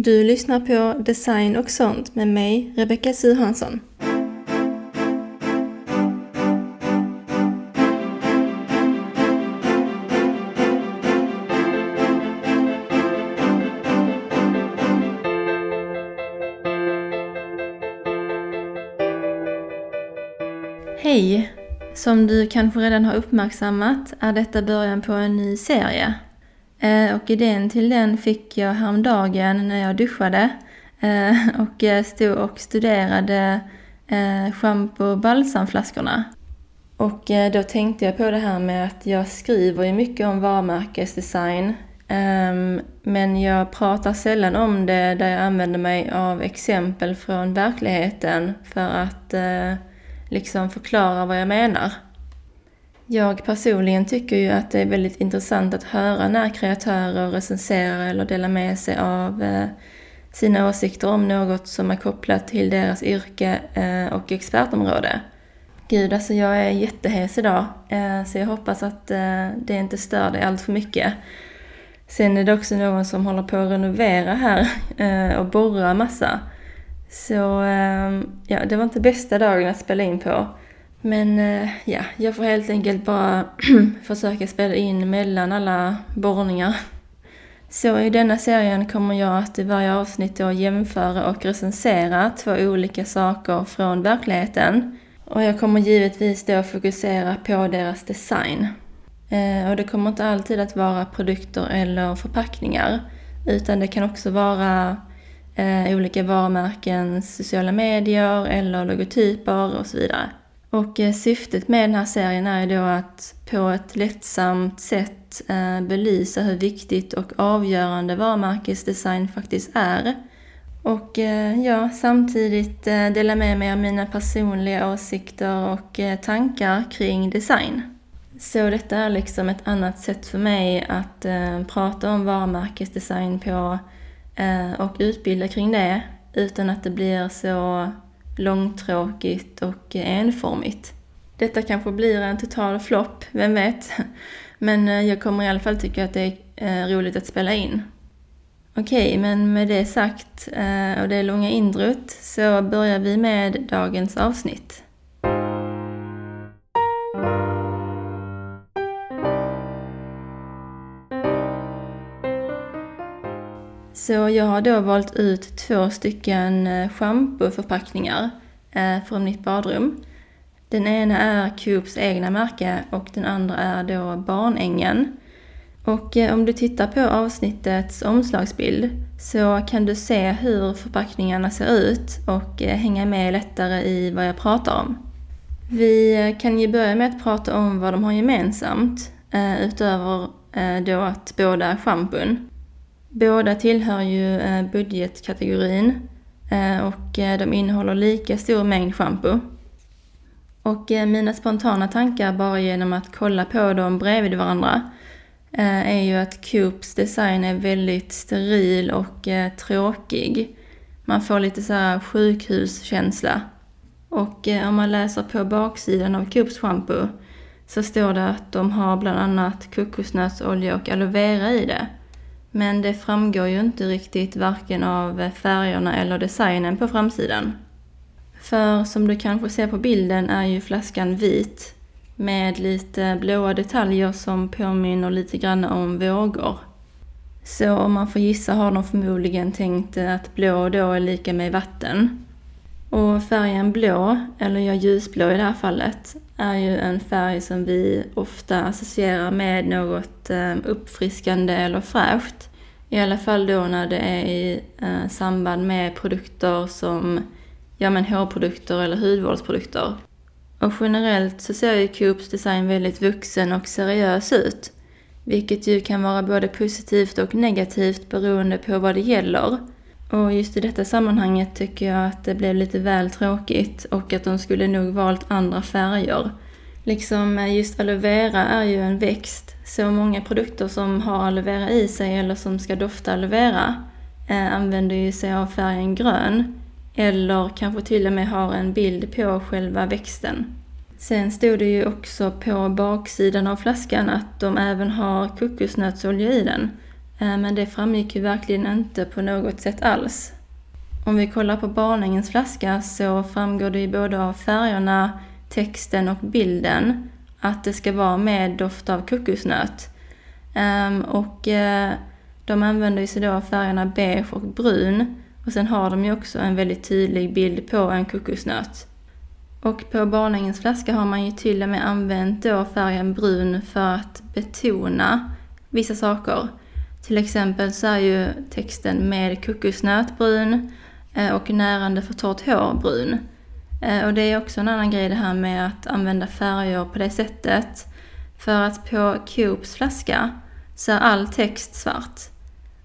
Du lyssnar på Design och sånt med mig, Rebecka Suhansson. Hej! Som du kanske redan har uppmärksammat är detta början på en ny serie. Eh, och idén till den fick jag häromdagen när jag duschade eh, och eh, stod och studerade schampo och balsamflaskorna. Och då tänkte jag på det här med att jag skriver ju mycket om varumärkesdesign ehm, men jag pratar sällan om det där jag använder mig av exempel från verkligheten för att liksom förklara vad jag menar. Jag personligen tycker ju att det är väldigt intressant att höra när kreatörer recenserar eller delar med sig av eh, sina åsikter om något som är kopplat till deras yrke eh, och expertområde. Gud, alltså jag är jättehes idag, eh, så jag hoppas att det inte stör dig allt för mycket. Sen är det också någon som håller på att renovera här och borra massa. Så ja, det var inte bästa dagen att spela in på. Men eh, ja, jag får helt enkelt bara försöka spela in mellan alla borrningar. Så i denna serien kommer jag att i varje avsnitt då jämföra och recensera två olika saker från verkligheten. Och jag kommer givetvis då fokusera på deras design. Eh, och det kommer inte alltid att vara produkter eller förpackningar, utan det kan också vara eh, olika varumärkens sociala medier eller logotyper och så vidare. Och eh, syftet med den här serien är ju då att på ett lättsamt sätt eh, belysa hur viktigt och avgörande varumärkesdesign faktiskt är. Och eh, ja, samtidigt dela med mig av mina personliga åsikter och tankar kring design. Så detta är liksom ett annat sätt för mig att prata om varumärkesdesign på och utbilda kring det utan att det blir så långtråkigt och enformigt. Detta kanske blir en total flopp, vem vet? Men eh, jag kommer i alla fall tycka att det är eh, roligt att spela in. Okej, men med det sagt eh, och det långa introt så börjar vi med dagens avsnitt. Så jag har då valt ut två stycken eh, schampoförpackningar eh, från mitt badrum. Den ena är Coops egna märke och den andra är då Barnängen. Och eh, om du tittar på avsnittets omslagsbild så kan du se hur förpackningarna ser ut och hänga med lättare i vad jag pratar om. Vi kan ju börja med att prata om vad de har gemensamt utöver då att båda är schampon. Båda tillhör ju eh, budgetkategorin eh, och eh, de innehåller lika stor mängd schampo. Och mina spontana tankar bara genom att kolla på dem bredvid varandra är ju att Coops design är väldigt steril och tråkig. Man får lite så här sjukhuskänsla. Och om man läser på baksidan av Coops schampo så står det att de har bland annat kokosnötsolja och aloe vera i det. Men det framgår ju inte riktigt varken av färgerna eller designen på framsidan. För som du kanske ser på bilden är ju flaskan vit med lite blåa detaljer som påminner lite grann om vågor. Så om man får gissa har de förmodligen tänkt att blå då är lika med vatten. Och färgen blå, eller ja ljusblå i det här fallet, är ju en färg som vi ofta associerar med något eh, uppfriskande eller fräscht. I alla fall då när det är i eh, samband med produkter som ja, men hårprodukter eller hudvårdsprodukter. Och generellt så ser ju Coops design väldigt vuxen och seriös ut. Vilket ju kan vara både positivt och negativt beroende på vad det gäller. Och just i detta sammanhanget tycker jag att det blev lite väl tråkigt och att de skulle nog valt andra färger. Liksom eh, just aloe vera är ju en växt, så många produkter som har aloe vera i sig eller som ska dofta aloe vera eh, använder ju sig av färgen grön. Eller kanske till och med har en bild på själva växten. Sen stod det ju också på baksidan av flaskan att de även har kokosnötsolja i den. Eh, men det framgick ju verkligen inte på något sätt alls. Om vi kollar på Barnängens flaska så framgår det ju både av färgerna, texten och bilden att det ska vara med doft av kokosnöt. Ehm, och eh, de använder sig då av färgerna beige och brun. Och sen har de ju också en väldigt tydlig bild på en kokosnöt. Och på Barnängens flaska har man ju till och med använt då färgen brun för att betona vissa saker. Till exempel så är ju texten med kokosnöt brun eh, och närande för torrt hår brun. Eh, och det är också en annan grej det här med att använda färger på det sättet. För att på Coops flaska så är all text svart.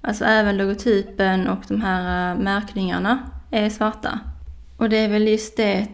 Alltså även logotypen och de här eh, märkningarna är svarta. Och det är väl just det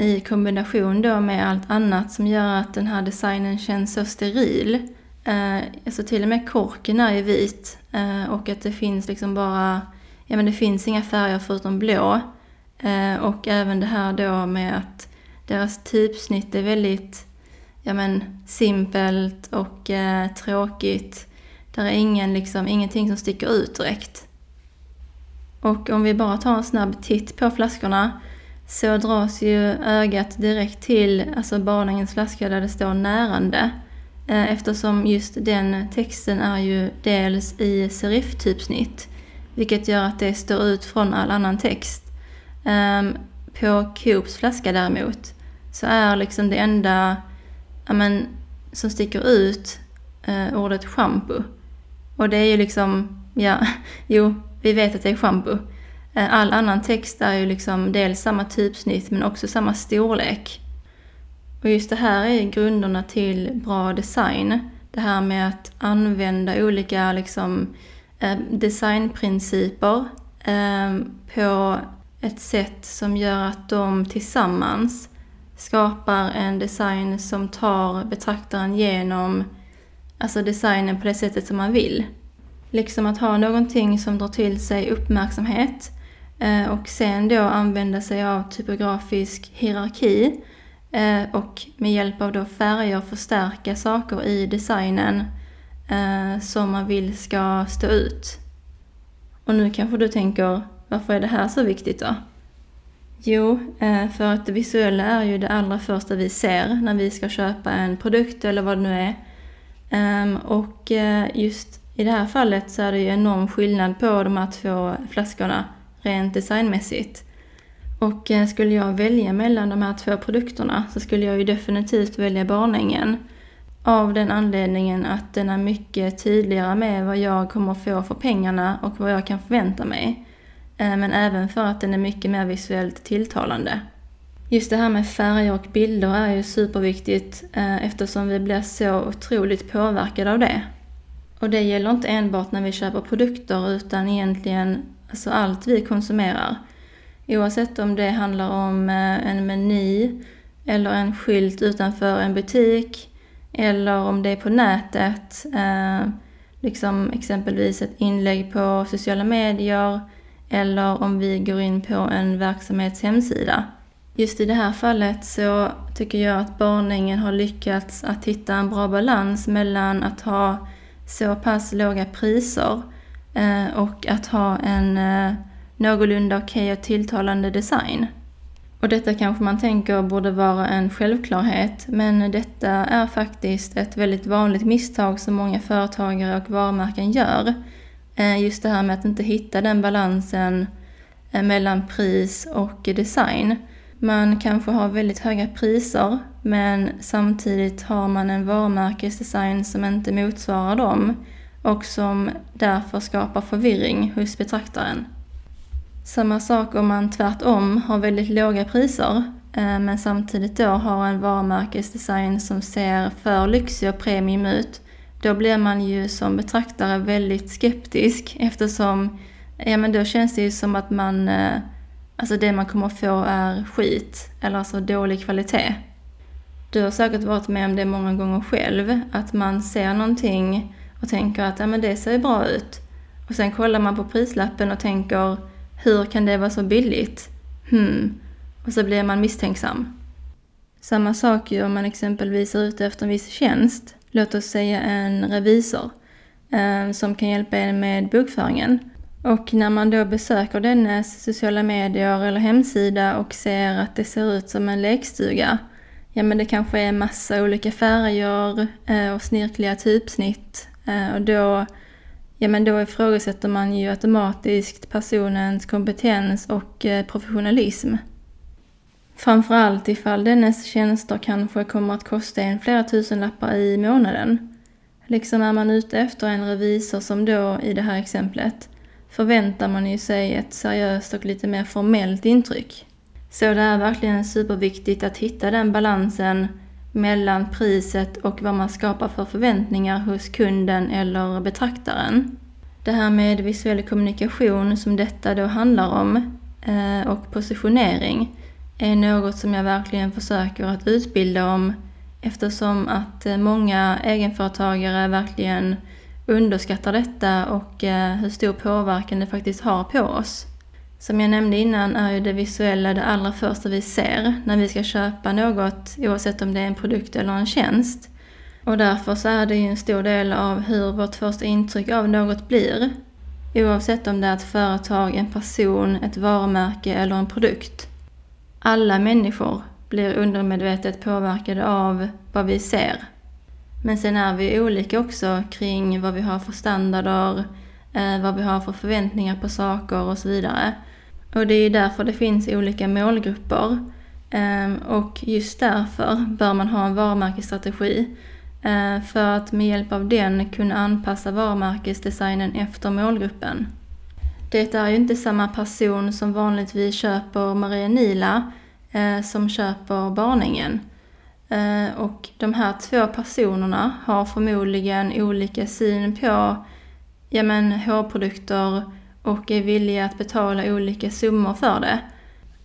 i kombination då med allt annat som gör att den här designen känns så steril. Eh, alltså till och med korken är ju vit eh, och att det finns liksom bara, ja men det finns inga färger förutom blå. Eh, och även det här då med att deras typsnitt är väldigt, ja men simpelt och eh, tråkigt. Där är ingen, liksom, ingenting som sticker ut direkt. Och om vi bara tar en snabb titt på flaskorna så dras ju ögat direkt till alltså Barnängens flaska där det står närande. Eh, eftersom just den texten är ju dels i seriftypsnitt, vilket gör att det står ut från all annan text. Ehm, på Coops flaska däremot så är liksom det enda men, som sticker ut eh, ordet shampoo. Och det är ju liksom, ja, jo, vi vet att det är shampoo. Eh, all annan text är ju liksom dels samma typsnitt men också samma storlek. Och just det här är grunderna till bra design. Det här med att använda olika liksom, eh, designprinciper eh, på ett sätt som gör att de tillsammans skapar en design som tar betraktaren genom alltså designen på det sättet som man vill. Liksom att ha någonting som drar till sig uppmärksamhet eh, och sen då använda sig av typografisk hierarki eh, Eh, och med hjälp av då färger förstärka saker i designen eh, som man vill ska stå ut. Och nu kanske du tänker, varför är det här så viktigt då? Jo, eh, för att det visuella är ju det allra första vi ser när vi ska köpa en produkt eller vad det nu är. Ehm, och eh, just i det här fallet så är det ju enorm skillnad på de här två flaskorna rent designmässigt. Och eh, skulle jag välja mellan de här två produkterna så skulle jag ju definitivt välja Barnängen. Av den anledningen att den är mycket tydligare med vad jag kommer få för pengarna och vad jag kan förvänta mig. Eh, men även för att den är mycket mer visuellt tilltalande. Just det här med färger och bilder är ju superviktigt eh, eftersom vi blir så otroligt påverkade av det. Och det gäller inte enbart när vi köper produkter utan egentligen alltså allt vi konsumerar. Oavsett om det handlar om eh, en meny eller en skylt utanför en butik eller om det är på nätet, eh, liksom exempelvis ett inlägg på sociala medier eller om vi går in på en verksamhets hemsida. Just i det här fallet så tycker jag att Barnängen har lyckats att hitta en bra balans mellan att ha så pass låga priser eh, och att ha en någorlunda okej och tilltalande design. Och detta kanske man tänker borde vara en självklarhet, men detta är faktiskt ett väldigt vanligt misstag som många företagare och varumärken gör. Eh, just det här med att inte hitta den balansen eh, mellan pris och design. Man kanske har väldigt höga priser men samtidigt har man en varumärkesdesign som inte motsvarar dem och som därför skapar förvirring hos betraktaren. Samma sak om man tvärtom har väldigt låga priser eh, men samtidigt då har en varumärkesdesign som ser för lyxig och premium ut. Då blir man ju som betraktare väldigt skeptisk eftersom ja, men då känns det ju som att man eh, Alltså det man kommer få är skit, eller alltså dålig kvalitet. Du har säkert varit med om det många gånger själv, att man ser någonting och tänker att ja, men det ser ju bra ut. Och sen kollar man på prislappen och tänker, hur kan det vara så billigt? Hmm. Och så blir man misstänksam. Samma sak ju om man exempelvis är ute efter en viss tjänst, låt oss säga en revisor. eh, som kan hjälpa en med bokföringen. Och när man då besöker dennes sociala medier eller hemsida och ser att det ser ut som en lekstuga, ja men det kanske är massa olika färger eh, och snirkliga typsnitt eh, och då ja men då ifrågasätter man ju automatiskt personens kompetens och eh, professionalism. Framförallt ifall dennes tjänster kanske kommer att kosta en flera tusenlappar i månaden. Liksom är man ute efter en revisor som då i det här exemplet förväntar man ju sig ett seriöst och lite mer formellt intryck. Så det är verkligen superviktigt att hitta den balansen mellan priset och vad man skapar för förväntningar hos kunden eller betraktaren. Det här med visuell kommunikation som detta då handlar om eh, och positionering är något som jag verkligen försöker att utbilda om eftersom att eh, många egenföretagare verkligen underskattar detta och eh, hur stor påverkan det faktiskt har på oss. Som jag nämnde innan är ju det visuella det allra första vi ser när vi ska köpa något oavsett om det är en produkt eller en tjänst. Och därför så är det ju en stor del av hur vårt första intryck av något blir. Oavsett om det är ett företag, en person, ett varumärke eller en produkt alla människor blir undermedvetet påverkade av vad vi ser. Men sen är vi olika också kring vad vi har för standarder, eh, vad vi har för förväntningar på saker och så vidare. Och det är därför det finns olika målgrupper. Ehm, och just därför bör man ha en varumärkesstrategi eh, för att med hjälp av den kunna anpassa varumärkesdesignen efter målgruppen. Det är ju inte samma person som vanligtvis köper Maria Nila eh, som köper Barningen. Eh, och de här två personerna har förmodligen olika syn på ja, men, hårprodukter och är villiga att betala olika summor för det.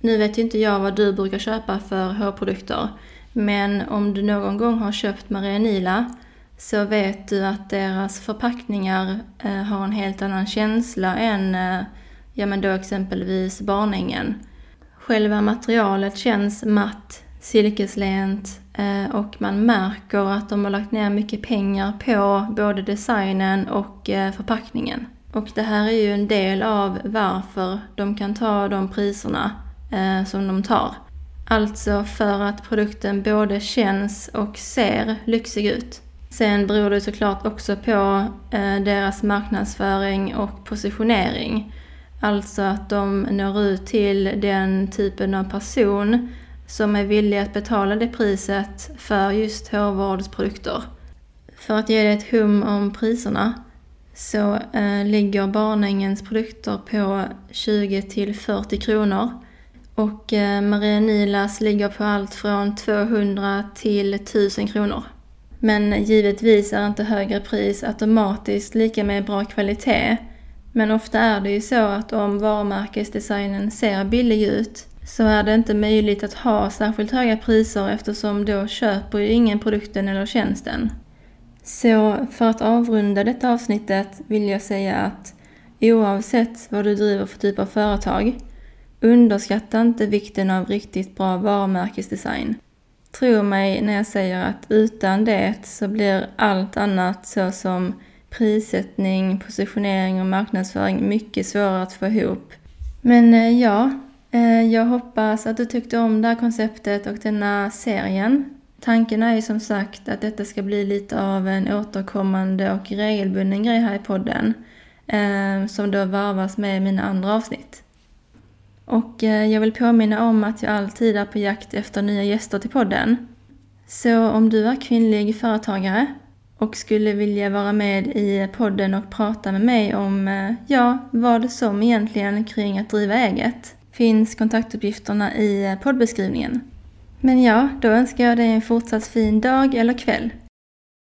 Nu vet ju inte jag vad du brukar köpa för hårprodukter, men om du någon gång har köpt Maria Nila så vet du att deras förpackningar eh, har en helt annan känsla än eh, ja, men då exempelvis Barnängen. Själva materialet känns matt, silkeslent eh, och man märker att de har lagt ner mycket pengar på både designen och förpackningen. Och det här är ju en del av varför de kan ta de priserna eh, som de tar. Alltså för att produkten både känns och ser lyxig ut. Sen beror det såklart också på eh, deras marknadsföring och positionering. Alltså att de når ut till den typen av person som är villig att betala det priset för just hårvårdsprodukter. För att ge dig ett hum om priserna så eh, ligger Barnängens produkter på 20 till 40 kronor. Och eh, Maria Nilas ligger på allt från 200 till 1000 kronor. Men givetvis är inte högre pris automatiskt lika med bra kvalitet men ofta är det ju så att om varumärkesdesignen ser billig ut så är det inte möjligt att ha särskilt höga priser eftersom då köper ju ingen produkten eller tjänsten. Så för att avrunda detta avsnittet vill jag säga att oavsett vad du driver för typ av företag, underskatta inte vikten av riktigt bra varumärkesdesign. Tro mig när jag säger att utan det så blir allt annat såsom prissättning, positionering och marknadsföring mycket svårare att få ihop. Men eh, ja, eh, jag hoppas att du tyckte om det här konceptet och denna serien. Tanken är ju som sagt att detta ska bli lite av en återkommande och regelbunden grej här i podden. Eh, som då varvas med mina andra avsnitt. Och eh, jag vill påminna om att jag alltid är på jakt efter nya gäster till podden. Så om du är kvinnlig företagare och skulle vilja vara med i podden och prata med mig om, eh, ja, vad som egentligen kring att driva eget finns kontaktuppgifterna i eh, poddbeskrivningen. Men ja, då önskar jag dig en fortsatt fin dag eller kväll.